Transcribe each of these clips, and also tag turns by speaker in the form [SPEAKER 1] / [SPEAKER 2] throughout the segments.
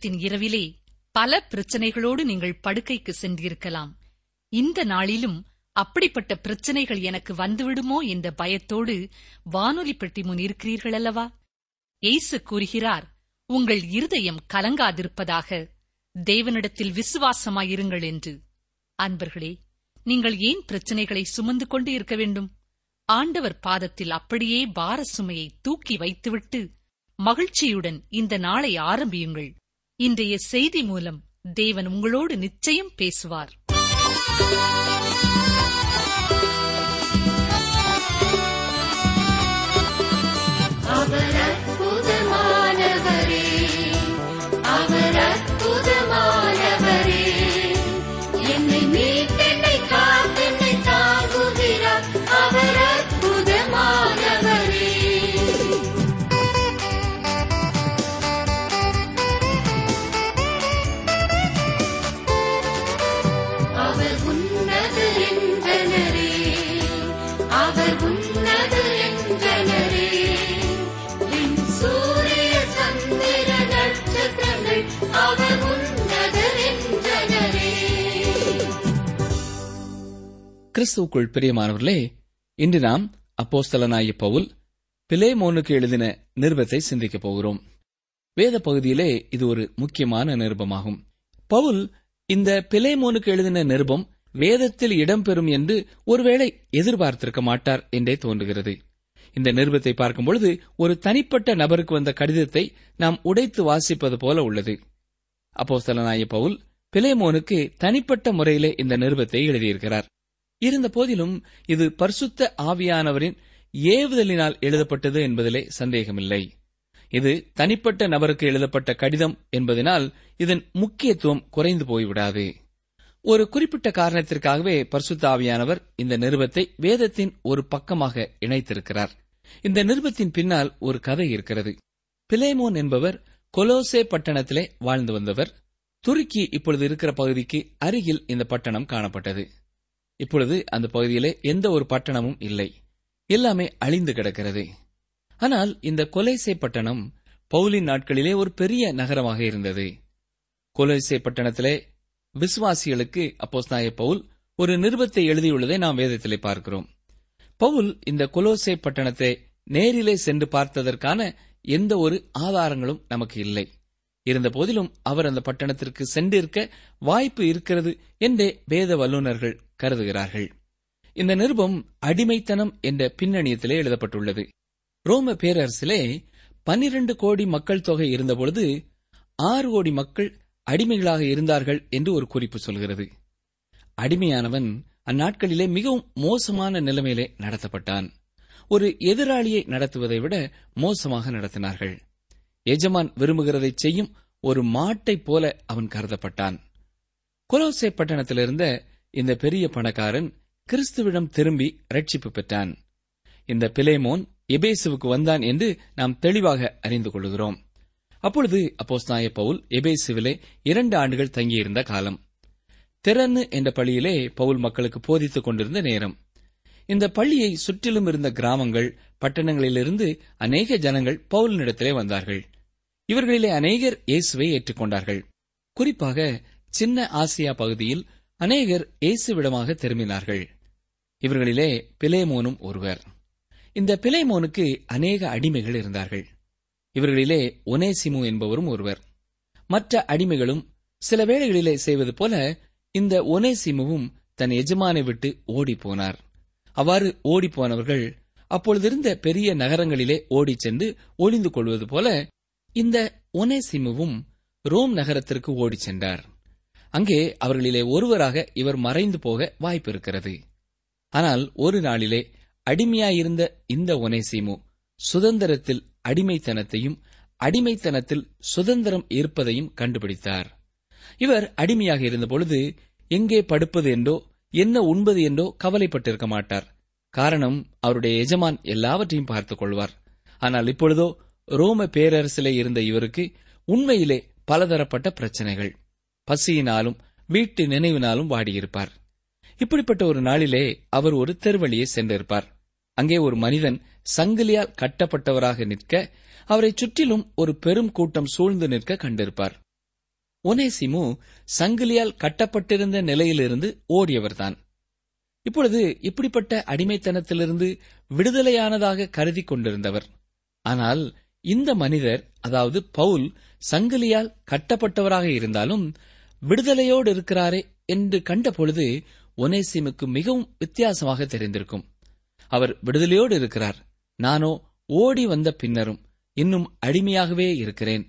[SPEAKER 1] வாரத்தின் இரவிலே பல பிரச்சனைகளோடு நீங்கள் படுக்கைக்கு சென்றிருக்கலாம். இந்த நாளிலும் அப்படிப்பட்ட பிரச்சனைகள் எனக்கு வந்துவிடுமோ என்ற பயத்தோடு வானொலி பெட்டி முன் இருக்கிறீர்கள் அல்லவா எய்சு கூறுகிறார் உங்கள் இருதயம் கலங்காதிருப்பதாக. தேவனிடத்தில் விசுவாசமாயிருங்கள் என்று. அன்பர்களே நீங்கள் ஏன் பிரச்சனைகளை சுமந்து கொண்டு இருக்க வேண்டும்? ஆண்டவர் பாதத்தில் அப்படியே பார சுமையை தூக்கி வைத்துவிட்டு மகிழ்ச்சியுடன் இந்த நாளை ஆரம்பியுங்கள். இன்றைய செய்தி மூலம் தேவன் உங்களோடு நிச்சயம் பேசுவார்.
[SPEAKER 2] கிறிஸ்துவுக்குள் பிரியமானவர்களே இன்று நாம் அப்போஸ்தலனாய பவுல் பிலேமோனுக்கு எழுதின நிருபத்தை சிந்திக்கப் போகிறோம். வேத பகுதியிலே இது ஒரு முக்கியமான நிருபமாகும். பவுல் இந்த பிலேமோனுக்கு எழுதின நிருபம் வேதத்தில் இடம்பெறும் என்று ஒருவேளை எதிர்பார்த்திருக்க மாட்டார் என்றே தோன்றுகிறது. இந்த நிருபத்தை பார்க்கும்பொழுது ஒரு தனிப்பட்ட நபருக்கு வந்த கடிதத்தை நாம் உடைத்து வாசிப்பது போல உள்ளது. அப்போ பவுல் பிலேமோனுக்கு தனிப்பட்ட முறையிலே இந்த நிருபத்தை எழுதியிருக்கிறார். இருந்த போதிலும் இது பரிசுத்த ஆவியானவரின் ஏவுதலினால் எழுதப்பட்டது என்பதிலே சந்தேகமில்லை. இது தனிப்பட்ட நபருக்கு எழுதப்பட்ட கடிதம் என்பதனால் இதன் முக்கியத்துவம் குறைந்து போய்விடாது. ஒரு குறிப்பிட்ட காரணத்திற்காகவே பரிசுத்த ஆவியானவர் இந்த நிருபத்தை வேதத்தின் ஒரு பக்கமாக இணைத்திருக்கிறார். இந்த நிருபத்தின் பின்னால் ஒரு கதை இருக்கிறது. பிலேமோன் என்பவர் கொலோசே பட்டணத்திலே வாழ்ந்து வந்தவர். துருக்கி இப்பொழுது இருக்கிற பகுதிக்கு அருகில் இந்த பட்டணம் காணப்பட்டது. இப்பொழுது அந்த பகுதியிலே எந்த ஒரு பட்டணமும் இல்லை. எல்லாமே அழிந்து கிடக்கிறது. ஆனால் இந்த கொலைசே பட்டணம் பவுலின் நாட்களிலே ஒரு பெரிய நகரமாக இருந்தது. கொலைசே பட்டணத்திலே விசுவாசிகளுக்கு அப்போஸ்தாய பவுல் ஒரு நிருபத்தை எழுதியுள்ளதை நாம் வேதத்திலே பார்க்கிறோம். பவுல் இந்த கொலோசே பட்டணத்தை நேரிலே சென்று பார்த்ததற்கான எந்த ஒரு ஆதாரங்களும் நமக்கு இல்லை. இருந்த போதிலும் அவர் அந்த பட்டணத்திற்கு சென்றிருக்க வாய்ப்பு இருக்கிறது என்றே வேத வல்லுநர்கள் கருதுகிறார்கள். இந்த நிருபம் அடிமைத்தனம் என்ற பின்னணியத்திலே எழுதப்பட்டுள்ளது. ரோம பேரரசிலே பன்னிரண்டு கோடி மக்கள் தொகை இருந்தபொழுது ஆறு கோடி மக்கள் அடிமைகளாக இருந்தார்கள் என்று ஒரு குறிப்பு சொல்கிறது. அடிமையானவன் அந்நாட்களிலே மிகவும் மோசமான நிலைமையிலே நடத்தப்பட்டான். ஒரு எதிராளியை நடத்துவதை விட மோசமாக நடத்தினார்கள். எஜமான் விரும்புகிறதை செய்யும் ஒரு மாட்டைப் போல அவன் கருதப்பட்டான். கொலோசே பட்டணத்திலிருந்த இந்த பெரிய பணக்காரன் கிறிஸ்துவிடம் திரும்பி ரட்சிப்பு பெற்றான். இந்த பிலேமோன் எபேசுவுக்கு வந்தான் என்று நாம் தெளிவாக அறிந்து கொள்கிறோம். அப்பொழுது அப்போஸ்தாய பவுல் எபேசுவிலே இரண்டு ஆண்டுகள் தங்கியிருந்த காலம். திறன்னு என்ற பள்ளியிலே பவுல் மக்களுக்கு போதித்துக் கொண்டிருந்த நேரம். இந்த பள்ளியை சுற்றிலும் இருந்த கிராமங்கள் பட்டணங்களிலிருந்து அநேக ஜனங்கள் பவுலினிடத்திலே வந்தார்கள். இவர்களிலே அநேகர் இயேசுவை ஏற்றுக்கொண்டார்கள். குறிப்பாக சின்ன ஆசியா பகுதியில் அநேகர் இயேசுவிடமாக திரும்பினார்கள். இவர்களிலே பிலேமோனும் ஒருவர். இந்த பிலேமோனுக்கு அநேக அடிமைகள் இருந்தார்கள். இவர்களிலே ஒனேசிமு என்பவரும் ஒருவர். மற்ற அடிமைகளும் சில வேளைகளிலே செய்வது போல இந்த ஒனேசிமுவும் தன் எஜமானை விட்டு ஓடிப்போனார். அவ்வாறு ஓடிப்போனவர்கள் அப்பொழுதிருந்த பெரிய நகரங்களிலே ஓடிச் சென்று ஒளிந்து கொள்வது போல இந்த ஒனேசிமுவும் ரோம் நகரத்திற்கு ஓடிச் சென்றார். அங்கே அவர்களிலே ஒருவராக இவர் மறைந்து போக வாய்ப்பு இருக்கிறது ஆனால் ஒரு நாளிலே அடிமையாயிருந்த இந்த ஒனேசிமு சுதந்திரத்தில் அடிமைத்தனத்தையும் அடிமைத்தனத்தில் சுதந்திரம் இருப்பதையும் கண்டுபிடித்தார். இவர் அடிமையாக இருந்தபொழுது எங்கே படுப்பது என்றோ என்ன உண்பது என்றோ கவலைப்பட்டிருக்க மாட்டார். காரணம் அவருடைய எஜமான் எல்லாவற்றையும் பார்த்துக் கொள்வார். ஆனால் இப்பொழுதோ ரோம பேரரசிலே இருந்த இவருக்கு உண்மையிலே பலதரப்பட்ட பிரச்சனைகள். பசியினாலும் வீட்டு நினைவினாலும் வாடியிருப்பார். இப்படிப்பட்ட ஒரு நாளிலே அவர் ஒரு தெருவழியை சென்றிருப்பார். அங்கே ஒரு மனிதன் சங்கிலியால் கட்டப்பட்டவராக நிற்க அவரை சுற்றிலும் ஒரு பெரும் கூட்டம் சூழ்ந்து நிற்க கண்டிருப்பார். ஒனேசிமு சங்கிலியால் கட்டப்பட்டிருந்த நிலையிலிருந்து ஓடியவர்தான். இப்பொழுது இப்படிப்பட்ட அடிமைத்தனத்திலிருந்து விடுதலையானதாக கருதி கொண்டிருந்தவர். ஆனால் இந்த மனிதர் அதாவது பவுல் சங்கிலியால் கட்டப்பட்டவராக இருந்தாலும் விடுதலையோடு இருக்கிறாரே என்று கண்டபொழுது ஒனேசிமுக்கு மிகவும் வித்தியாசமாக தெரிந்திருக்கும். அவர் விடுதலையோடு இருக்கிறார். நானோ ஓடி வந்த பின்னரும் இன்னும் அடிமையாகவே இருக்கிறேன்.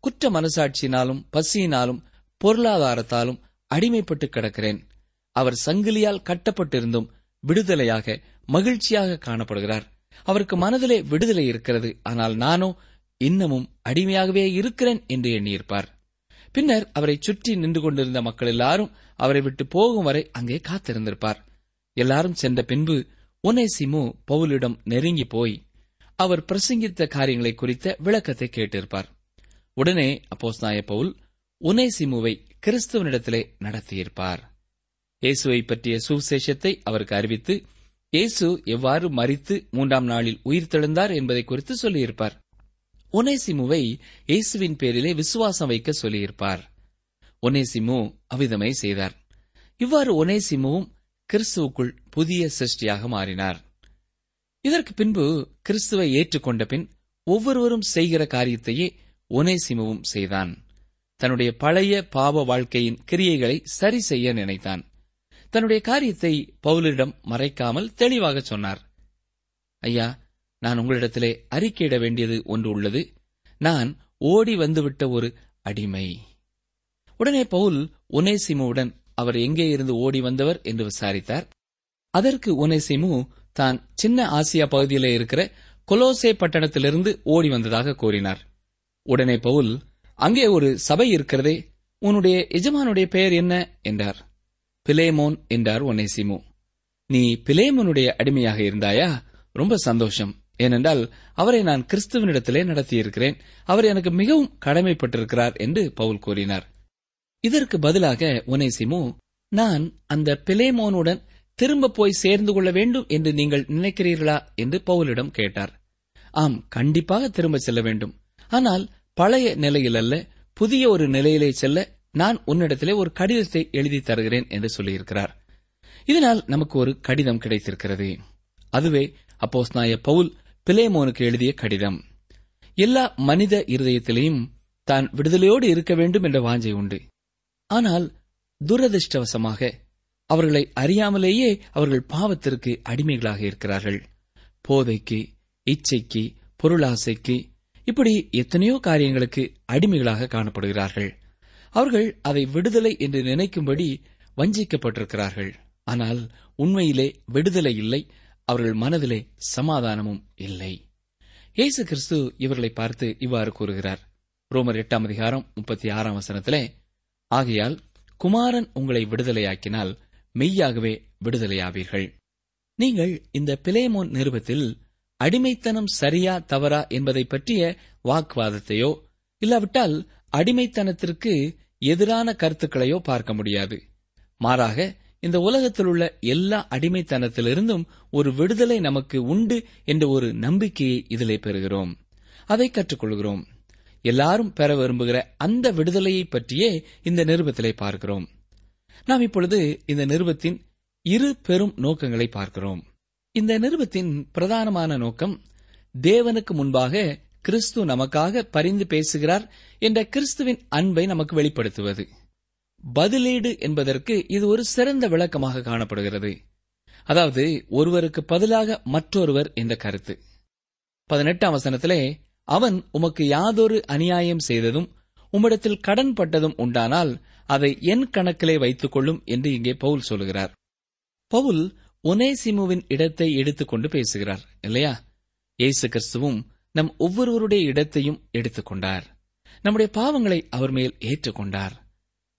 [SPEAKER 2] குற்ற மனசாட்சியினாலும் பசியினாலும் பொருளாதாரத்தாலும் அடிமைப்பட்டு கிடக்கிறேன். அவர் சங்கிலியால் கட்டப்பட்டிருந்தும் விடுதலையாக மகிழ்ச்சியாக காணப்படுகிறார். அவருக்கு மனதிலே விடுதலை இருக்கிறது. ஆனால் நானோ இன்னமும் அடிமையாகவே இருக்கிறேன் என்று எண்ணியிருப்பார். பின்னர் அவரை சுற்றி நின்று கொண்டிருந்த மக்கள் எல்லாரும் அவரை விட்டு போகும் வரை அங்கே காத்திருந்திருப்பார். எல்லாரும் சென்ற பின்பு ஒனேசிமு பவுலிடம் நெருங்கி போய் அவர் பிரசங்கித்த காரியங்களை குறித்த விளக்கத்தை கேட்டிருப்பார். உடனே அப்போஸ்நாய பவுல் உனேசிமுவை கிறிஸ்துவனிடத்திலே நடத்தியிருப்பார். இயேசுவை பற்றிய சுவிசேஷத்தை அவருக்கு அறிவித்து இயேசு எவ்வாறு மறித்து மூன்றாம் நாளில் உயிர்த்தெழுந்தார் என்பதை குறித்து சொல்லியிருப்பார். ஒனேசிமுவை இயேசுவின் பேரிலே விசுவாசம் வைக்க சொல்லியிருப்பார். ஒனேசிமு அவ்விதமே செய்தார். இவ்வாறு ஒனேசிமுவும் கிறிஸ்துவுக்குள் புதிய சிருஷ்டியாக மாறினார். இதற்கு பின்பு கிறிஸ்துவை ஏற்றுக்கொண்ட பின் ஒவ்வொருவரும் செய்கிற காரியத்தையே ஒனேசிமுவும் செய்தான். தன்னுடைய பழைய பாவ வாழ்க்கையின் கிரியைகளை சரி செய்ய நினைத்தான். தன்னுடைய காரியத்தை பவுலரிடம் மறைக்காமல் தெளிவாக சொன்னார். ஐயா நான் உங்களிடத்திலே அறிக்கையிட வேண்டியது ஒன்று உள்ளது. நான் ஓடி வந்துவிட்ட ஒரு அடிமை. உடனே பவுல் ஒனேசிமுவுடன் அவர் எங்கே இருந்து ஓடி வந்தவர்? என்று விசாரித்தார். அதற்கு ஒனேசிமு தான் சின்ன ஆசியா பகுதியிலே இருக்கிற கொலோசே பட்டணத்திலிருந்து ஓடி வந்ததாக கூறினார். உடனே பவுல் அங்கே ஒரு சபை இருக்கிறதே உன்னுடைய எஜமானுடைய பெயர் என்ன? என்றார். பிலேமோன் என்றார் ஒனேசிமு. நீ பிலேமோனுடைய அடிமையாக இருந்தாயா? ரொம்ப சந்தோஷம். ஏனென்றால் அவரை நான் கிறிஸ்துவனிடத்திலே நடத்தியிருக்கிறேன். அவர் எனக்கு மிகவும் கடமைப்பட்டிருக்கிறார் என்று பவுல் கூறினார். இதற்கு பதிலாக ஒனேசிமு நான் அந்த பிலேமோனுடன் திரும்ப போய் சேர்ந்து கொள்ள வேண்டும் என்று நீங்கள் நினைக்கிறீர்களா? என்று பவுலிடம் கேட்டார். ஆம் கண்டிப்பாக திரும்ப செல்ல வேண்டும். ஆனால் பழைய நிலையில் அல்ல புதிய ஒரு நிலையிலே செல்ல நான் உன்னிடத்திலே ஒரு கடிதத்தை எழுதி தருகிறேன் என்று சொல்லியிருக்கிறார். இதனால் நமக்கு ஒரு கடிதம் கிடைத்திருக்கிறது. அதுவே அப்போஸ் நாய பவுல் பிலேமோனுக்கு எழுதிய கடிதம். எல்லா மனித இருதயத்திலேயும் தான் விடுதலையோடு இருக்க வேண்டும் என்ற வாஞ்சை உண்டு. ஆனால் துரதிருஷ்டவசமாக அவர்களை அறியாமலேயே அவர்கள் பாவத்திற்கு அடிமைகளாக இருக்கிறார்கள். போதைக்கு இச்சைக்கு பொருளாசைக்கு இப்படி எத்தனையோ காரியங்களுக்கு அடிமைகளாக காணப்படுகிறார்கள். அவர்கள் அதை விடுதலை என்று நினைக்கும்படி வஞ்சிக்கப்பட்டிருக்கிறார்கள். ஆனால் உண்மையிலே விடுதலை இல்லை அவர்கள் மனதிலே சமாதானமும் இல்லை. இயேசு கிறிஸ்து இவர்களை பார்த்து இவ்வாறு கூறுகிறார். ரோமர் எட்டாம் அதிகாரம் முப்பத்தி ஆறாம் வசனத்திலே ஆகையால் குமாரன் உங்களை விடுதலையாக்கினால் மெய்யாகவே விடுதலையாவீர்கள். நீங்கள் இந்த பிலேமோன் நிருபத்தில் அடிமைத்தனம் சரியா தவறா என்பதை பற்றிய வாக்குவாதத்தையோ இல்லாவிட்டால் அடிமைத்தனத்திற்கு எதிரான கருத்துக்களையோ பார்க்க முடியாது. மாறாக இந்த உலகத்தில் உள்ள எல்லா அடிமைத்தனத்திலிருந்தும் ஒரு விடுதலை நமக்கு உண்டு என்ற ஒரு நம்பிக்கையை இதிலே பெறுகிறோம். அதை கற்றுக்கொள்கிறோம். எல்லாரும் பெற விரும்புகிற அந்த விடுதலையை பற்றியே இந்த நிருபத்திலே பார்க்கிறோம். நாம் இப்பொழுது இந்த நிருபத்தின் இரு பெரும் நோக்கங்களை பார்க்கிறோம். இந்த நிருபத்தின் பிரதானமான நோக்கம் தேவனுக்கு முன்பாக கிறிஸ்து நமக்காக பரிந்து பேசுகிறார் என்ற கிறிஸ்துவின் அன்பை நமக்கு வெளிப்படுத்துவது. பதிலீடு என்பதற்கு இது ஒரு சிறந்த விளக்கமாக காணப்படுகிறது. அதாவது ஒருவருக்கு பதிலாக மற்றொருவர் என்ற கருத்து. பதினெட்டாம் வசனத்திலே அவன் உமக்கு யாதொரு அநியாயம் செய்ததும் உம்மிடத்தில் கடன் பட்டதும் உண்டானால் அதை என் கணக்கிலே வைத்துக் கொள்ளும் என்று இங்கே பவுல் சொல்கிறார் பவுல் ஒனேசிமுவின் இடத்தை எடுத்துக்கொண்டு பேசுகிறார் இல்லையா? இயேசு கிறிஸ்துவும் நம் ஒவ்வொருவருடைய இடத்தையும் எடுத்துக்கொண்டார். நம்முடைய பாவங்களை அவர் மேல் ஏற்றுக்கொண்டார்.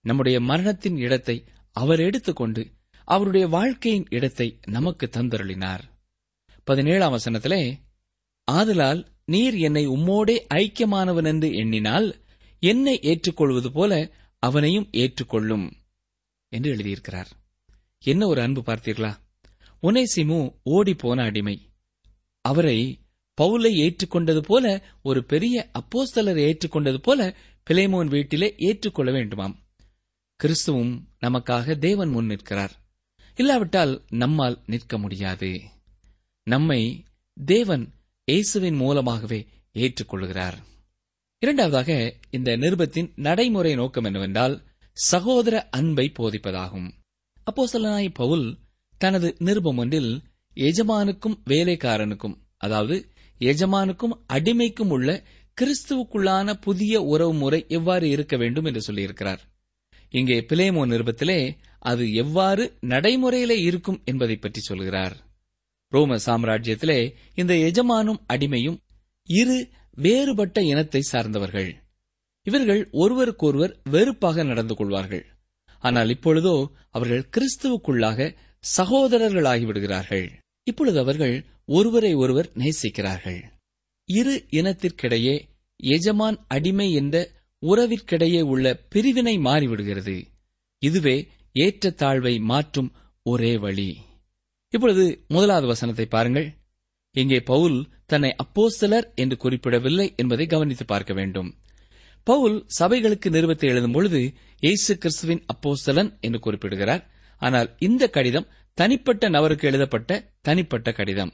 [SPEAKER 2] நம்முடைய மரணத்தின் இடத்தை அவர் எடுத்துக்கொண்டு அவருடைய வாழ்க்கையின் இடத்தை நமக்கு தந்தருளினார். பதினேழாம் வசனத்திலே ஆதலால் நீர் என்னை உம்மோடே ஐக்கியமானவன் என்று எண்ணினால் என்னை ஏற்றுக்கொள்வது போல அவனையும் ஏற்றுக்கொள்ளும் என்று எழுதியிருக்கிறார். என்ன ஒரு அன்பு பார்த்தீர்களா? ஒனேசிமு ஓடி போன அடிமை. அவரை பவுலை ஏற்றுக்கொண்டது போல ஒரு பெரிய அப்போஸ்தலரை ஏற்றுக்கொண்டது போல பிலேமோன் வீட்டிலே ஏற்றுக்கொள்ள வேண்டுமாம். கிறிஸ்துவும் நமக்காக தேவன் முன் நிற்கிறார். இல்லாவிட்டால் நம்மால் நிற்க முடியாது. நம்மை தேவன் இயேசுவின் மூலமாகவே ஏற்றுக்கொள்கிறார். இரண்டாவதாக இந்த நிருபத்தின் நடைமுறை நோக்கம் என்னவென்றால் சகோதர அன்பை போதிப்பதாகும். அப்போஸ்தலனாய் பவுல் தனது நிருபம் ஒன்றில் எஜமானுக்கும் வேலைக்காரனுக்கும் அதாவது எஜமானுக்கும் அடிமைக்கும் உள்ள கிறிஸ்துவுக்குள்ளான புதிய உறவு முறை எவ்வாறு இருக்க வேண்டும் என்று சொல்லியிருக்கிறார். இங்கே பிலேமோ நிருபத்திலே அது எவ்வாறு நடைமுறையிலே இருக்கும் என்பதை பற்றி சொல்கிறார். ரோம சாம்ராஜ்யத்திலே இந்த எஜமானும் அடிமையும் இரு வேறுபட்ட இனத்தை சார்ந்தவர்கள். இவர்கள் ஒருவருக்கொருவர் வெறுப்பாக நடந்து கொள்வார்கள். ஆனால் இப்பொழுதோ அவர்கள் கிறிஸ்துவுக்குள்ளாக சகோதரர்களாகிவிடுகிறார்கள் இப்பொழுது அவர்கள் ஒருவரை ஒருவர் நேசிக்கிறார்கள். இரு இனத்திற்கிடையே எஜமான் அடிமை என்ற உறவிற்கிடையே உள்ள பிரிவினை மாறிவிடுகிறது. இதுவே ஏற்றத்தாழ்வை மாற்றும் ஒரே வழி. இப்பொழுது முதலாவது வசனத்தை பாருங்கள். இங்கே பவுல் தன்னை அப்போஸ்தலர் என்று குறிப்பிடவில்லை என்பதை கவனித்து பார்க்க வேண்டும். பவுல் சபைகளுக்கு நிறுவத்தை எழுதும் பொழுது இயேசு கிறிஸ்துவின் அப்போஸ்தலன் என்று குறிப்பிடுகிறார். ஆனால் இந்த கடிதம் தனிப்பட்ட நபருக்கு எழுதப்பட்ட தனிப்பட்ட கடிதம்.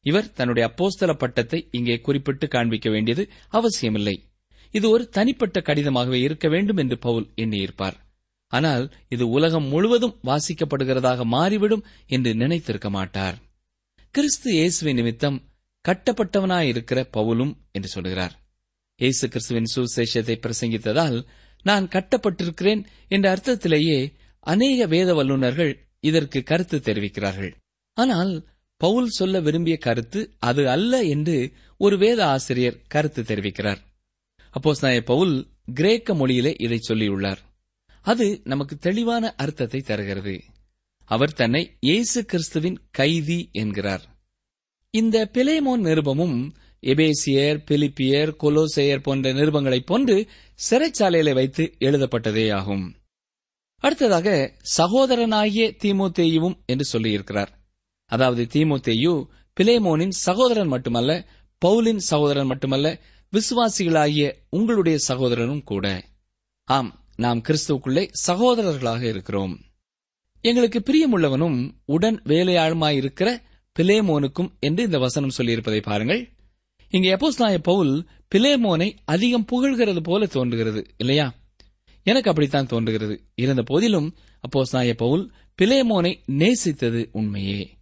[SPEAKER 2] இவர் தன்னுடைய அப்போஸ்தல பட்டத்தை இங்கே குறிப்பிட்டு காண்பிக்க வேண்டியது அவசியமில்லை. இது ஒரு தனிப்பட்ட கடிதமாகவே இருக்க வேண்டும் என்று பவுல் எண்ணியிருப்பார். ஆனால் இது உலகம் முழுவதும் வாசிக்கப்படுகிறதாக மாறிவிடும் என்று நினைத்திருக்க மாட்டார். கிறிஸ்து இயேசுவின் நிமித்தம் கட்டப்பட்டவனாயிருக்கிற பவுலும் என்று சொல்கிறார். இயேசு கிறிஸ்துவின் சுசேஷத்தை பிரசங்கித்ததால் நான் கட்டப்பட்டிருக்கிறேன் என்ற அர்த்தத்திலேயே அநேக வேத வல்லுநர்கள் இதற்கு கருத்து தெரிவிக்கிறார்கள். ஆனால் பவுல் சொல்ல விரும்பிய கருத்து அது அல்ல என்று ஒரு வேத ஆசிரியர் கருத்து தெரிவிக்கிறார். அப்போஸ் பவுல் கிரேக்க மொழியிலே இதை சொல்லியுள்ளார். அது நமக்கு தெளிவான அர்த்தத்தை தருகிறது. அவர் தன்னை இயேசு கிறிஸ்துவின் கைதி என்கிறார். இந்த பிலேமோன் நிருபமும் எபேசியர் பிலிப்பியர் கொலோசேயர் போன்ற நிருபங்களைப் போன்று சிறைச்சாலையில வைத்து எழுதப்பட்டதே ஆகும் அடுத்ததாக சகோதரனாகிய தீமோத்தேயுவும் என்று சொல்லியிருக்கிறார். அதாவது தீமோத்தேயு பிலேமோனின் சகோதரன் மட்டுமல்ல பவுலின் சகோதரன் மட்டுமல்ல விசுவாசிகளாகிய உங்களுடைய சகோதரனும் கூட. ஆம் நாம் கிறிஸ்துவுக்குள்ளே சகோதரர்களாக இருக்கிறோம். எங்களுக்கு பிரியமுள்ளவனும் உடன் வேலையாளுமாயிருக்கிற பிலேமோனுக்கும் என்று இந்த வசனம் சொல்லியிருப்பதை பாருங்கள். இங்கே அப்போஸ்தலனாகிய பவுல் பிலேமோனை அதிகம் புகழ்கிறது போல தோன்றுகிறது இல்லையா? எனக்கு அப்படித்தான் தோன்றுகிறது. இருந்த போதிலும் அப்போஸ்தலனாகிய பவுல் பிலேமோனை நேசித்தது உண்மையே.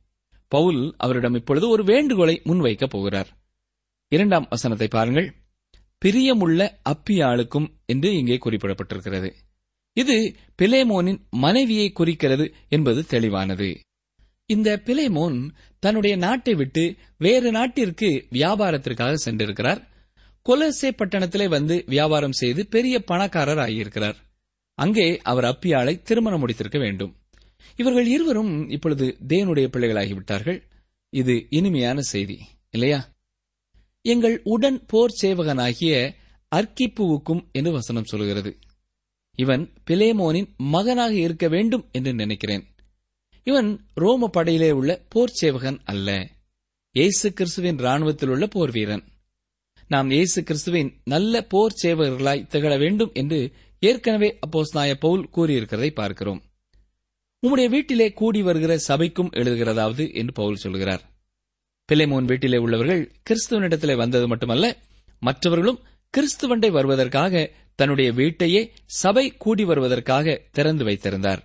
[SPEAKER 2] பவுல் அவரிடம் இப்பொழுது ஒரு வேண்டுகோளை முன்வைக்கப் போகிறார். இரண்டாம் வசனத்தை பாருங்கள். பிரியமுள்ள அப்பியாளுக்கும் என்று இங்கே குறிப்பிடப்பட்டிருக்கிறது. இது பிலேமோனின் மனைவியை குறிக்கிறது என்பது தெளிவானது. இந்த பிலேமோன் தன்னுடைய நாட்டை விட்டு வேறு நாட்டிற்கு வியாபாரத்திற்காக சென்றிருக்கிறார். கொலசே பட்டணத்திலே வந்து வியாபாரம் செய்து பெரிய பணக்காரர் ஆகியிருக்கிறார். அங்கே அவர் அப்பியாளை திருமணம் முடித்திருக்க வேண்டும். இவர்கள் இருவரும் இப்பொழுது தேவனுடைய பிள்ளைகளாகிவிட்டார்கள். இது இனிமையான செய்தி இல்லையா? எங்கள் உடன் போர் சேவகனாகிய அர்க்கிப்புவுக்கும் என்று வசனம் சொல்கிறது. இவன் பிலேமோனின் மகனாக இருக்க வேண்டும் என்று நினைக்கிறேன். இவன் ரோம படையிலே உள்ள போர் சேவகன் அல்ல. இயேசு கிறிஸ்துவின் ராணுவத்தில் உள்ள போர் வீரன் நாம் இயேசு கிறிஸ்துவின் நல்ல போர் சேவகர்களாய் திகழ வேண்டும் என்று ஏற்கனவே அப்போஸ் நாய பவுல் கூறியிருக்கிறதை பார்க்கிறோம். உம்முடைய வீட்டிலே கூடி வருகிற சபைக்கும் எழுதுகிறதாவது என்று பவுல் சொல்கிறார். பிள்ளைமோன் வீட்டிலே உள்ளவர்கள் கிறிஸ்துவனிடத்திலே வந்தது மட்டுமல்ல மற்றவர்களும் கிறிஸ்துவண்டை வருவதற்காக தன்னுடைய வீட்டையே சபை கூடி வருவதற்காக திறந்து வைத்திருந்தார்.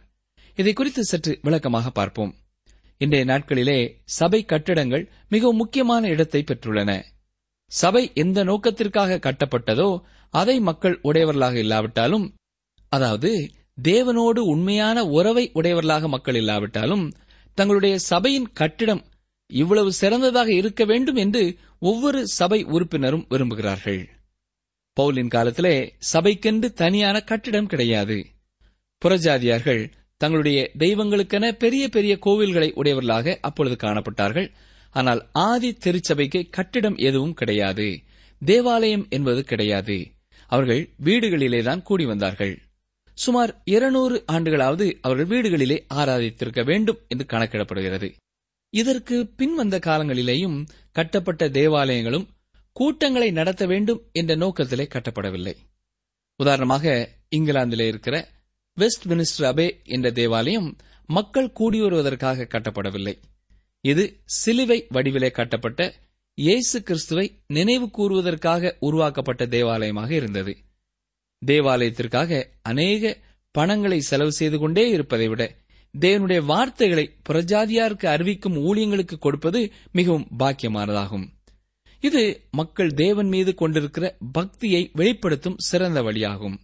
[SPEAKER 2] இதை குறித்து சற்று விளக்கமாக பார்ப்போம். இன்றைய நாட்களிலே சபை கட்டிடங்கள் மிகவும் முக்கியமான இடத்தை பெற்றுள்ளன. சபை எந்த நோக்கத்திற்காக கட்டப்பட்டதோ அதை மக்கள் உடையவர்களாக இல்லாவிட்டாலும் அதாவது தேவனோடு உண்மையான உறவை உடையவர்களாக மக்கள் இல்லாவிட்டாலும் தங்களுடைய சபையின் கட்டிடம் இவ்வளவு சிறந்ததாக இருக்க வேண்டும் என்று ஒவ்வொரு சபை உறுப்பினரும் விரும்புகிறார்கள். பவுலின் காலத்திலே சபைக்கென்று தனியான கட்டிடம் கிடையாது. புறஜாதியார்கள் தங்களுடைய தெய்வங்களுக்கென பெரிய பெரிய கோவில்களை உடையவர்களாக அப்பொழுது காணப்பட்டார்கள். ஆனால் ஆதி திருச்சபைக்கு கட்டிடம் எதுவும் கிடையாது. தேவாலயம் என்பது கிடையாது. அவர்கள் வீடுகளிலேதான் கூடி வந்தார்கள். சுமார் இருநூறு ஆண்டுகளாவது அவர்கள் வீடுகளிலே ஆராதித்திருக்க வேண்டும் என்று கணக்கிடப்படுகிறது. இதற்கு பின்வந்த காலங்களிலேயும் கட்டப்பட்ட தேவாலயங்களும் கூட்டங்களை நடத்த வேண்டும் என்ற நோக்கத்திலே கட்டப்படவில்லை. உதாரணமாக இங்கிலாந்திலே இருக்கிற வெஸ்ட் மினிஸ்டர் அபே என்ற தேவாலயம் மக்கள் கூடி வருவதற்காக கட்டப்படவில்லை. இது சிலுவை வடிவிலே கட்டப்பட்ட இயேசு கிறிஸ்துவை நினைவு கூறுவதற்காக உருவாக்கப்பட்ட தேவாலயமாக இருந்தது. தேவாலயத்திற்காக அநேக பணங்களை செலவு செய்து கொண்டே இருப்பதை விட தேவனுடைய வார்த்தைகளை புறஜாதியாருக்கு அறிவிக்கும் ஊழியங்களுக்கு கொடுப்பது மிகவும் பாக்கியமானதாகும். இது மக்கள் தேவன் மீது கொண்டிருக்கிற பக்தியை வெளிப்படுத்தும் சிறந்த வழியாகும்.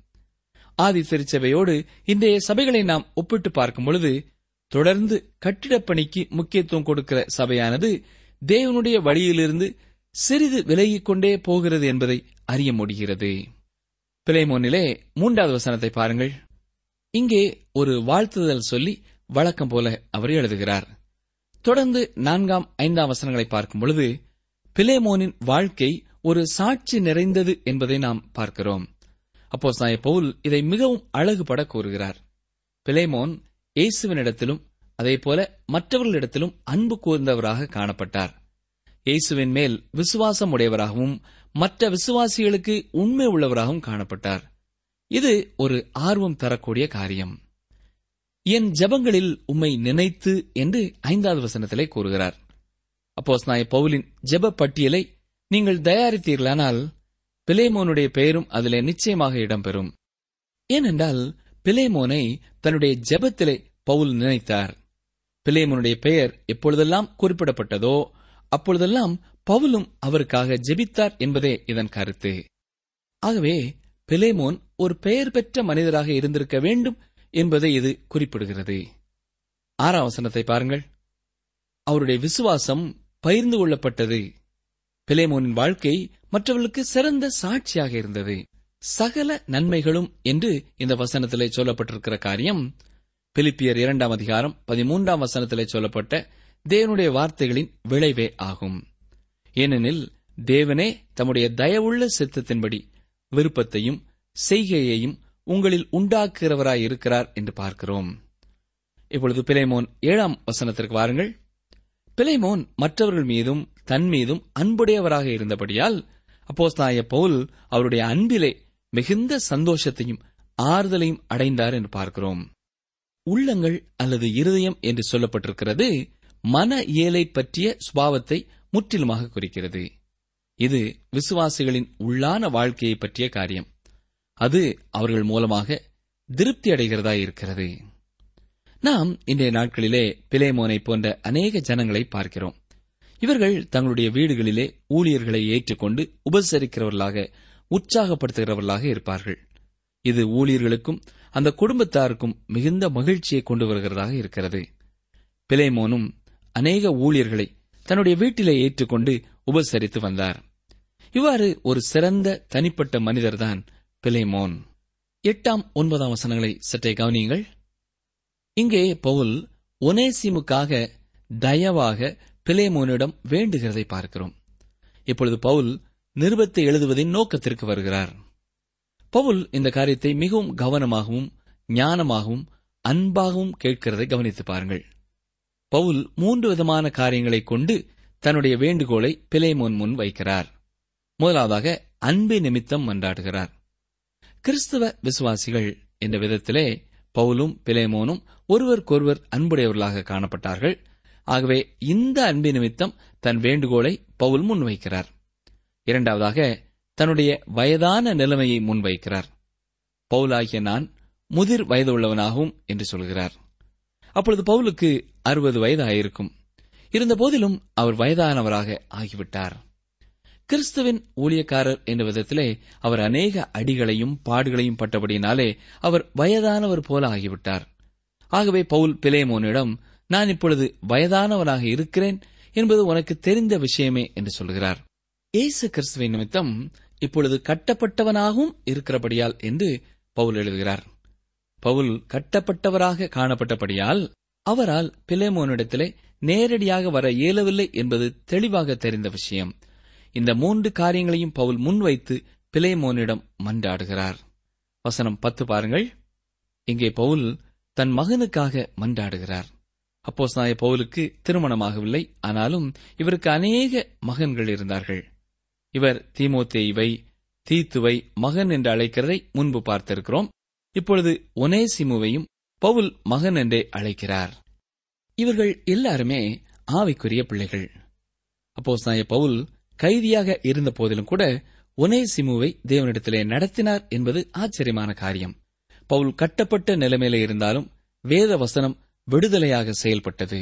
[SPEAKER 2] ஆதி திருச்சபையோடு இன்றைய சபைகளை நாம் ஒப்பிட்டு பார்க்கும் பொழுது தொடர்ந்து கட்டிடப் பணிக்கு முக்கியத்துவம் கொடுக்கிற சபையானது தேவனுடைய வழியிலிருந்து சிறிது விலகிக் கொண்டே போகிறது என்பதை அறிய முடிகிறது. பிளேமோனிலே மூன்றாவது வசனத்தை பாருங்கள். இங்கே ஒரு வாழ்த்துதல் சொல்லி வழக்கம் போல அவர் எழுதுகிறார். தொடர்ந்து நான்காம் ஐந்தாம் வசனங்களை பார்க்கும் பொழுது பிலேமோனின் வாழ்க்கை ஒரு சாட்சி நிறைந்தது என்பதை நாம் பார்க்கிறோம். அப்போ சாய பவுல் இதை மிகவும் அழகுபட கூறுகிறார். பிலேமோன் இயேசுவினிடத்திலும் அதேபோல மற்றவர்களிடத்திலும் அன்பு கூர்ந்தவராக காணப்பட்டார். இயேசுவின் மேல் விசுவாசம் உடையவராகவும் மற்ற விசுவாசிகளுக்கு உண்மை உள்ளவராகவும் காணப்பட்டார். இது ஒரு ஆர்வம் தரக்கூடிய காரியம். என் ஜபங்களில் உம்மை நினைத்து என்று ஐந்தாவது வசனத்திலே கூறுகிறார். அப்போஸ் நாய பவுலின் ஜெப பட்டியலை நீங்கள் தயாரித்தீர்களானால் பிலேமோனுடைய பெயரும் அதிலே நிச்சயமாக இடம்பெறும். ஏனென்றால் பிலேமோனை தன்னுடைய ஜெபத்திலே பவுல் நினைத்தார். பிலேமோனுடைய பெயர் எப்பொழுதெல்லாம் குறிப்பிடப்பட்டதோ அப்பொழுதெல்லாம் பவுலும் அவருக்காக ஜெபித்தார் என்பதே இதன் கருத்து. ஆகவே பிலேமோன் ஒரு பெயர் பெற்ற மனிதராக இருந்திருக்க வேண்டும் என்பதை இது குறிப்பிடுகிறது. ஆறாம் வசனத்தை பாருங்கள். அவருடைய விசுவாசம் பகிர்ந்து கொள்ளப்பட்டது. பிலேமோனின் வாழ்க்கை மற்றவர்களுக்கு சிறந்த சாட்சியாக இருந்தது. சகல நன்மைகளும் என்று இந்த வசனத்திலே சொல்லப்பட்டிருக்கிற காரியம். பிலிப்பியர் இரண்டாம் அதிகாரம் பதிமூன்றாம் வசனத்திலே சொல்லப்பட்ட தேவனுடைய வார்த்தைகளின் விளைவே ஆகும். ஏனெனில் தேவனே தம்முடைய தயவுள்ள சித்தத்தின்படி விருப்பத்தையும் செய்கையையும் உங்களில் உண்டாக்குகிறவராயிருக்கிறார் என்று பார்க்கிறோம். இப்பொழுது பிலைமோன் ஏழாம் வசனத்திற்கு வாருங்கள். பிலைமோன் மற்றவர்கள் மீதும் தன் மீதும் அன்புடையவராக இருந்தபடியால் அப்போஸ்தாய பவுல் அவருடைய அன்பிலே மிகுந்த சந்தோஷத்தையும் ஆறுதலையும் அடைந்தார் என்று பார்க்கிறோம். உள்ளங்கள் அல்லது இருதயம் என்று சொல்லப்பட்டிருக்கிறது மன இயலை பற்றிய சுபாவத்தை முற்றிலுமாக குறிக்கிறது. இது விசுவாசிகளின் உள்ளான வாழ்க்கையை பற்றிய காரியம். அது அவர்கள் மூலமாக திருப்தி அடைகிறதா இருக்கிறது. நாம் இன்றைய நாட்களிலே பிலேமோனை போன்ற அநேக ஜனங்களை பார்க்கிறோம். இவர்கள் தங்களுடைய வீடுகளிலே ஊழியர்களை ஏற்றுக்கொண்டு உபசரிக்கிறவர்களாக உற்சாகப்படுத்துகிறவர்களாக இருப்பார்கள். இது ஊழியர்களுக்கும் அந்த குடும்பத்தாருக்கும் மிகுந்த மகிழ்ச்சியை கொண்டு வருகிறதாக இருக்கிறது. பிலேமோனும் அநேக ஊழியர்களை தன்னுடைய வீட்டிலே ஏற்றுக்கொண்டு உபசரித்து வந்தார். இவ்வாறு ஒரு சிறந்த தனிப்பட்ட மனிதர்தான் பிலேமோன். எட்டாம் ஒன்பதாம் வசனங்களை சற்றே கவனியுங்கள். இங்கே பவுல் ஒனேசிமுக்காக தயவாக பிலேமோனிடம் வேண்டுகிறதை பார்க்கிறோம். இப்பொழுது பவுல் நிருபத்தை எழுதுவதின் நோக்கத்திற்கு வருகிறார். பவுல் இந்த காரியத்தை மிகவும் கவனமாகவும் ஞானமாகவும் அன்பாகவும் கேட்கிறதை கவனித்து பாருங்கள். பவுல் மூன்று விதமான காரியங்களை கொண்டு தன்னுடைய வேண்டுகோளை பிலேமோன் முன் வைக்கிறார். முதலாவதாக அன்பை நிமித்தம் மன்றாடுகிறார். கிறிஸ்தவ விசுவாசிகள் என்ற விதத்திலே பவுலும் பிலேமோனும் ஒருவருக்கொருவர் அன்புடையவர்களாக காணப்பட்டார்கள். ஆகவே இந்த அன்பு நிமித்தம் தன் வேண்டுகோளை பவுல் முன்வைக்கிறார் இரண்டாவதாக தன்னுடைய வயதான நிலைமையை முன்வைக்கிறார். பவுலாகிய நான் முதிர் வயது உள்ளவனாகும் என்று சொல்கிறார். அப்பொழுது பவுலுக்கு அறுபது வயது ஆயிருக்கும் இருந்தபோதிலும் அவர் வயதானவராக ஆகிவிட்டார். கிறிஸ்துவின் ஊழியக்காரர் என்ற விதத்திலே அவர் அநேக அடிகளையும் பாடுகளையும் பட்டபடியினாலே அவர் வயதானவர் போல ஆகிவிட்டார். ஆகவே பவுல் பிலேமோனிடம் நான் இப்பொழுது வயதானவனாக இருக்கிறேன் என்பது உனக்கு தெரிந்த விஷயமே என்று சொல்கிறார். இயேசு கிறிஸ்துவின் நிமித்தம் இப்பொழுது கட்டப்பட்டவனாகவும் இருக்கிறபடியால் என்று பவுல் எழுதுகிறார். பவுல் கட்டப்பட்டவராக காணப்பட்டபடியால் அவரால் பிலேமோனிடத்திலே நேரடியாக வர இயலவில்லை என்பது தெளிவாக தெரிந்த விஷயம். இந்த மூன்று காரியங்களையும் பவுல் முன்வைத்து பிலேமோனிடம் மன்றாடுகிறார். வசனம் பத்து பாருங்கள். இங்கே பவுல் தன் மகனுக்காக மன்றாடுகிறார். அப்போஸ்தலனாய பவுலுக்கு திருமணமாகவில்லை. ஆனாலும் இவருக்கு அநேக மகன்கள் இருந்தார்கள். இவர் தீமோத்தேயுவை தீத்துவை மகன் என்று அழைக்கிறதை முன்பு பார்த்திருக்கிறோம். இப்பொழுது ஒனேசிமுவையும் பவுல் மகன் என்றே அழைக்கிறார். இவர்கள் எல்லாருமே ஆவிக்குரிய பிள்ளைகள். அப்போஸ்தலனாய பவுல் கைதியாக இருந்த போதிலும் கூட ஒனேசிமுவை தேவனிடத்திலே நடத்தினார் என்பது ஆச்சரியமான காரியம். பவுல் கட்டப்பட்ட நிலைமையில இருந்தாலும் வேத வசனம் விடுதலையாக செயல்பட்டது.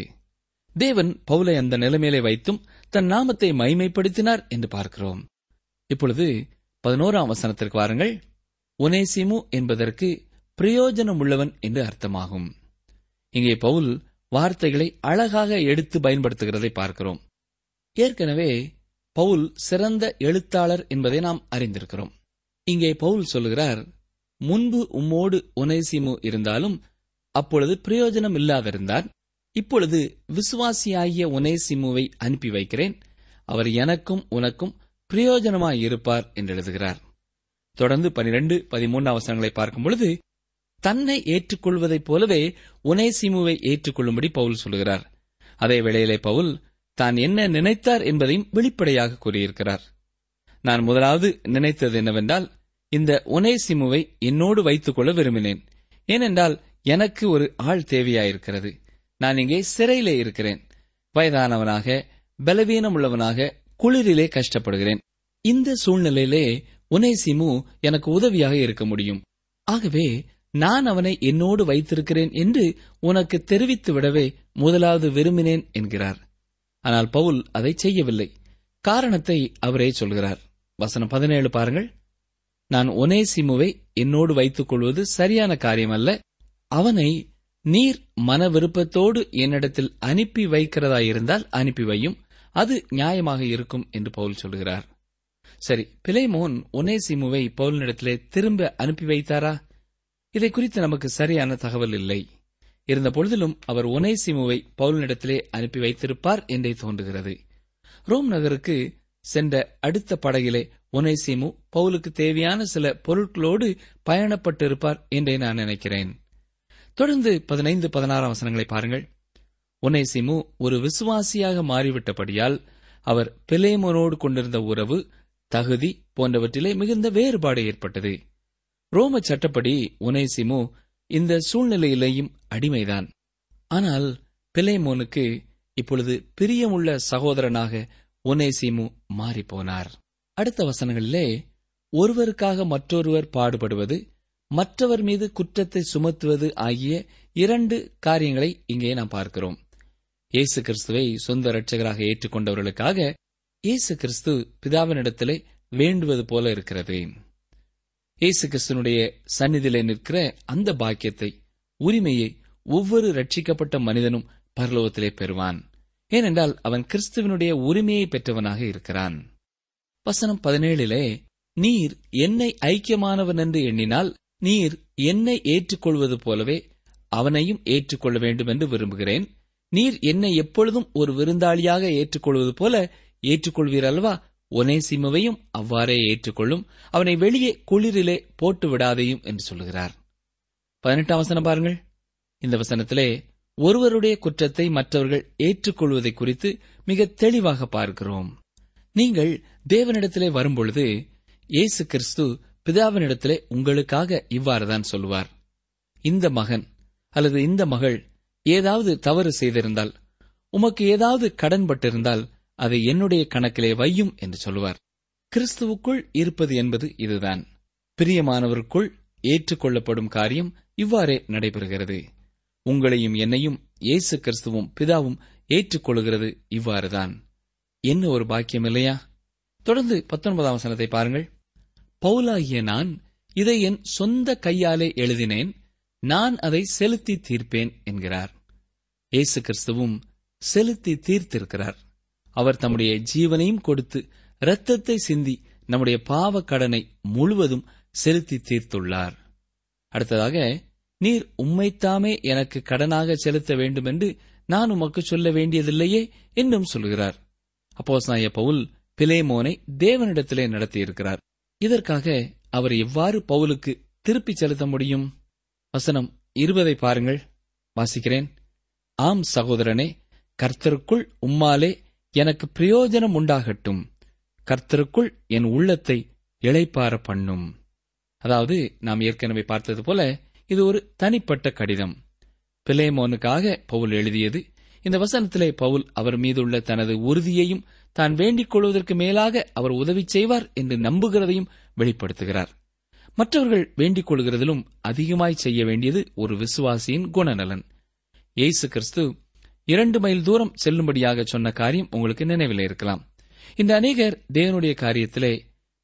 [SPEAKER 2] தேவன் பவுலை அந்த நிலைமையிலே வைத்தும் தன் நாமத்தை மைமைப்படுத்தினார் என்று பார்க்கிறோம். இப்பொழுது பதினோராம் வசனத்திற்கு வாருங்கள். ஒனேசிமு என்பதற்கு பிரயோஜனம் உள்ளவன் என்று அர்த்தமாகும். இங்கே பவுல் வார்த்தைகளை அழகாக எடுத்து பயன்படுத்துகிறதை பார்க்கிறோம். ஏற்கனவே பவுல் சிறந்த எழுத்தாளர் என்பதை நாம் அறிந்திருக்கிறோம். இங்கே பவுல் சொல்லுகிறார் முன்பு உம்மோடு ஒனேசிமு இருந்தாலும் அப்பொழுது பிரயோஜனம் இல்லாதிருந்தார். இப்பொழுது விசுவாசியாகிய உனேசிமுவை அனுப்பி வைக்கிறேன். அவர் எனக்கும் உனக்கும் பிரயோஜனமாயிருப்பார் என்று எழுதுகிறார். தொடர்ந்து பனிரெண்டு பதிமூன்று அவசரங்களை பார்க்கும் பொழுது தன்னை ஏற்றுக்கொள்வதைப் போலவே உனேசிமுவை ஏற்றுக்கொள்ளும்படி பவுல் சொல்கிறார். அதே வேளையிலே பவுல் தான் என்ன நினைத்தார் என்பதையும் வெளிப்படையாக கூறியிருக்கிறார். நான் முதலாவது நினைத்தது என்னவென்றால் இந்த உனேசிமுவை என்னோடு வைத்துக் கொள்ள விரும்பினேன். ஏனென்றால் எனக்கு ஒரு ஆள் தேவையாயிருக்கிறது. நான் இங்கே சிறையிலே இருக்கிறேன். வயதானவனாக பலவீனம் உள்ளவனாக குளிரிலே கஷ்டப்படுகிறேன். இந்த சூழ்நிலையிலே உனேசிமு எனக்கு உதவியாக இருக்க முடியும். ஆகவே நான் அவனை என்னோடு வைத்திருக்கிறேன் என்று உனக்கு தெரிவித்து விடவே முதலாவது விரும்பினேன் என்கிறார். ஆனால் பவுல் அதை செய்யவில்லை. காரணத்தை அவரே சொல்கிறார். வசனம் பதினேழு பாருங்கள். நான் ஒனேசிமுவை என்னோடு வைத்துக் கொள்வது சரியான காரியமல்ல அவனை நீர் மன விருப்பத்தோடு என்னிடத்தில் அனுப்பி வைக்கிறதாயிருந்தால் அனுப்பி வையும். அது நியாயமாக இருக்கும் என்று பவுல் சொல்கிறார். சரி பிலேமோன் ஒனேசிமுவை பவுலினிடத்திலே திரும்ப அனுப்பி வைத்தாரா? இதை குறித்து நமக்கு சரியான தகவல் இல்லை. இருந்த பொழுதிலும் அவர் ஒனேசிமுவை பவுலினிடத்திலே அனுப்பி வைத்திருப்பார் என்றே தோன்றுகிறது. ரோம் நகருக்கு சென்ற அடுத்த படகிலே ஒனேசிமு பவுலுக்கு தேவையான சில பொருட்களோடு பயணப்பட்டிருப்பார் என்றே நான் நினைக்கிறேன். தொடர்ந்து பதினைந்து பதினாறாம் வசனங்களை பாருங்கள். ஒனேசிமு ஒரு விசுவாசியாக மாறிவிட்டபடியால் அவர் பிலேமோனோடு கொண்டிருந்த உறவு தகுதி போன்றவற்றிலே மிகுந்த வேறுபாடு ஏற்பட்டது. ரோம சட்டப்படி ஒனேசிமு இந்த சூழ்நிலையிலேயும் அடிமைதான். ஆனால் பிலேமோனுக்கு இப்பொழுது பிரியமுள்ள சகோதரனாக ஒனேசிமு மாறிப்போனார். அடுத்த வசனங்களிலே ஒருவருக்காக மற்றொருவர் பாடுபடுவது மற்றவர் மீது குற்றத்தை சுமத்துவது ஆகிய இரண்டு காரியங்களை இங்கே நாம் பார்க்கிறோம். இயேசு கிறிஸ்துவை சொந்த இரட்சகராக ஏற்றுக்கொண்டவர்களுக்காக இயேசு கிறிஸ்து பிதாவினிடத்திலே வேண்டுவது போல இருக்கிறது. இயேசு கிறிஸ்துனுடைய சந்நிதியிலே நிற்கிற அந்த பாக்கியத்தை உரிமையை ஒவ்வொரு ரட்சிக்கப்பட்ட மனிதனும் பரலோகத்திலே பெறுவான். ஏனென்றால் அவன் கிறிஸ்துவனுடைய உரிமையை பெற்றவனாக இருக்கிறான். வசனம் பதினேழிலே நீர் என்னை ஐக்கியமானவன் என்று எண்ணினால் நீர் என்னை ஏற்றுக்கொள்வது போலவே அவனையும் ஏற்றுக்கொள்ள வேண்டும் என்று விரும்புகிறேன். நீர் என்னை எப்பொழுதும் ஒரு விருந்தாளியாக ஏற்றுக்கொள்வது போல ஏற்றுக்கொள்வீர் அல்லவா? ஒனேசிமுவையும் அவ்வாறே ஏற்றுக்கொள்ளும். அவனை வெளியே குளிரிலே போட்டு விடாதையும் என்று சொல்லுகிறார். பதினெட்டாம் வசனம் பாருங்கள். இந்த வசனத்திலே ஒருவருடைய குற்றத்தை மற்றவர்கள் ஏற்றுக்கொள்வதை குறித்து மிக தெளிவாக பார்க்கிறோம். நீங்கள் தேவனிடத்திலே வரும்பொழுது இயேசு கிறிஸ்து பிதாவினிடத்திலே உங்களுக்காக இவ்வாறுதான் சொல்லுவார். இந்த மகன் அல்லது இந்த மகள் ஏதாவது தவறு செய்திருந்தால் உமக்கு ஏதாவது கடன்பட்டிருந்தால் அதை என்னுடைய கணக்கிலே வையும் என்று சொல்லுவார். கிறிஸ்துவுக்குள் இருப்பது என்பது இதுதான். பிரியமானவருக்குள் ஏற்றுக்கொள்ளப்படும் காரியம் இவ்வாறே நடைபெறுகிறது. உங்களையும் என்னையும் இயேசு கிறிஸ்துவும் பிதாவும் ஏற்றுக்கொள்கிறது இவ்வாறுதான். என்ன ஒரு பாக்கியம் இல்லையா? தொடர்ந்து பத்தொன்பதாம் வசனத்தை பாருங்கள். பவுலாகிய நான் இதை என் சொந்த கையாலே எழுதினேன் நான் அதை செலுத்தி தீர்ப்பேன் என்கிறார். இயேசு கிறிஸ்துவும் செலுத்தி தீர்த்திருக்கிறார். அவர் தம்முடைய ஜீவனையும் கொடுத்து இரத்தத்தை சிந்தி நம்முடைய பாவ கடனை முழுவதும் செலுத்தி தீர்த்துள்ளார். அடுத்ததாக நீர் உம்மைத்தாமே எனக்கு கடனாக செலுத்த வேண்டும் என்று நான் உமக்கு சொல்ல வேண்டியதில்லையே என்றும் சொல்கிறார். அப்போஸ்நாய பவுல் பிலேமோனை தேவனிடத்திலே நடத்தியிருக்கிறார். இதற்காக அவர் எவ்வாறு பவுலுக்கு திருப்பிச் செலுத்த முடியும்? வசனம் இருபதை பாருங்கள். வாசிக்கிறேன். ஆம் சகோதரனே கர்த்தருக்குள் உம்மாலே எனக்கு பிரயோஜனம் உண்டாகட்டும். கர்த்தருக்குள் என் உள்ளத்தை இளைப்பார பண்ணும். அதாவது நாம் ஏற்கனவே பார்த்தது போல இது ஒரு தனிப்பட்ட கடிதம். பிலேமோனுக்காக பவுல் எழுதியது. இந்த வசனத்திலே பவுல் அவர் மீதுள்ள தனது உறுதியையும் தான் வேண்டிக் கொள்வதற்கு மேலாக அவர் உதவி செய்வார் என்று நம்புகிறதையும் வெளிப்படுத்துகிறார். மற்றவர்கள் வேண்டிக் கொள்கிறதிலும் அதிகமாய் செய்ய வேண்டியது ஒரு விசுவாசியின் குணநலன். இயேசு கிறிஸ்து இரண்டு மைல் தூரம் செல்லும்படியாக சொன்ன காரியம் உங்களுக்கு நினைவில் இருக்கலாம். இந்த அநேகர் தேவனுடைய காரியத்திலே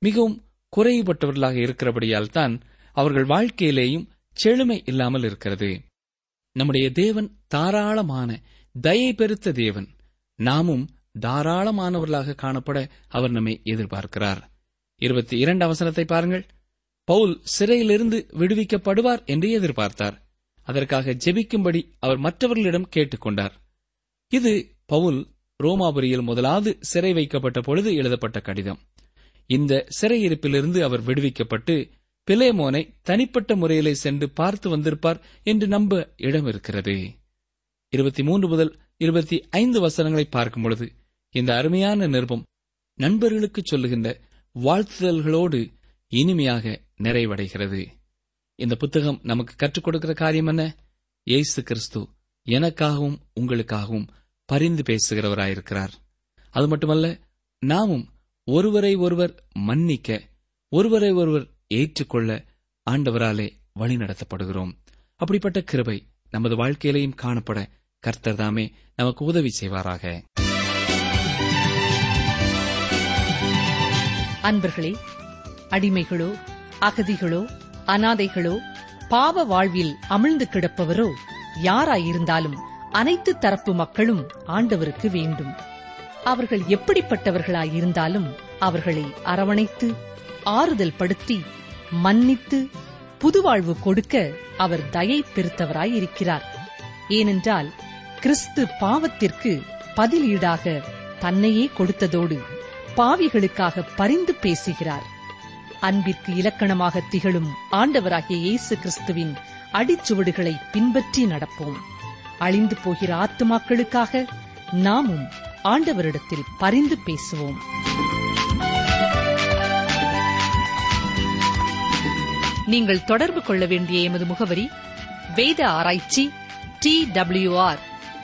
[SPEAKER 2] மிகவும் குறைபட்டவர்களாக இருக்கிறபடியால் தான் அவர்கள் வாழ்க்கையிலேயும் செழுமை இல்லாமல் இருக்கிறது. நம்முடைய தேவன் தாராளமான தயை பெருத்த தேவன். நாமும் தாராளமானவர்களாக காணப்பட அவர் நம்மை எதிர்பார்க்கிறார். இருபத்தி இரண்டு அவசரத்தை பாருங்கள். பவுல் சிறையிலிருந்து விடுவிக்கப்படுவார் என்று எதிர்பார்த்தார். அதற்காக ஜெபிக்கும்படி அவர் மற்றவர்களிடம் கேட்டுக்கொண்டார். இது பவுல் ரோமாபுரியில் முதலாவது சிறை வைக்கப்பட்ட பொழுது எழுதப்பட்ட கடிதம். இந்த சிறையிருப்பிலிருந்து அவர் விடுவிக்கப்பட்டு பிலேமோனை தனிப்பட்ட முறையிலே சென்று பார்த்து வந்திருப்பார் என்று நம்ப இடம் இருக்கிறது இருபத்தி மூன்று முதல் இருபத்தி ஐந்து வசனங்களை பார்க்கும் பொழுது இந்த அருமையான நிருபம் நண்பர்களுக்கு சொல்லுகின்ற வாழ்த்துதல்களோடு இனிமையாக நிறைவடைகிறது. இந்த புத்தகம் நமக்கு கற்றுக் கொடுக்கிற காரியம் என்ன? இயேசு கிறிஸ்து எனக்காகவும் உங்களுக்காகவும் பரிந்து பேசுகிறவராயிருக்கிறார். அது மட்டுமல்ல நாமும் ஒருவரை ஒருவர் மன்னிக்க ஒருவரை ஒருவர் ஏற்றுக்கொள்ள ஆண்டவராலே வழிநடத்தப்படுகிறோம். அப்படிப்பட்ட கிருபை நமது வாழ்க்கையிலையும் காணப்பட கர்த்தர் தாமே நமக்கு உதவி செய்வாராக.
[SPEAKER 1] அன்பர்களே அடிமைகளோ அகதிகளோ அனாதைகளோ பாவ வாழ்வில் அமிழ்ந்து கிடப்பவரோ யாராயிருந்தாலும் அனைத்து தரப்பு மக்களும் ஆண்டவருக்கு வேண்டும். அவர்கள் எப்படிப்பட்டவர்களாயிருந்தாலும் அவர்களை அரவணைத்து ஆறுதல் படுத்தி மன்னித்து புதுவாழ்வு கொடுக்க அவர் தயை பெருத்தவராயிருக்கிறார் ஏனென்றால் கிறிஸ்து பாவத்திற்கு பதிலீடாக தன்னையே கொடுத்ததோடு பாவிகளுக்காக பரிந்து பேசுகிறார். அன்பிற்கு இலக்கணமாக திகழும் ஆண்டவராகிய இயேசு கிறிஸ்துவின் அடிச்சுவடுகளை பின்பற்றி நடப்போம். அழிந்து போகிற ஆத்துமாக்களுக்காக நாமும் ஆண்டவரிடத்தில் பரிந்து பேசுவோம். நீங்கள் தொடர்பு கொள்ள வேண்டிய எமது முகவரி வேத ஆராய்ச்சி D W R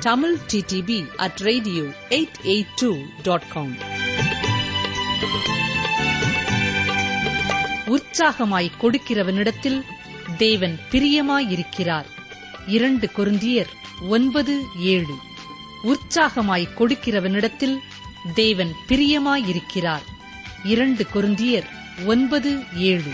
[SPEAKER 1] Tamil DTP at radio eight eight two dot com. உற்சாகமாய் கொடுக்கிறவனிடத்தில் தேவன் பிரியமாயிருக்கிறார். இரண்டு குருந்தியர் ஒன்பது ஏழு. உற்சாகமாய் கொடுக்கிறவனிடத்தில் தேவன் பிரியமாயிருக்கிறார். இரண்டு கொருந்தியர் ஒன்பது ஏழு.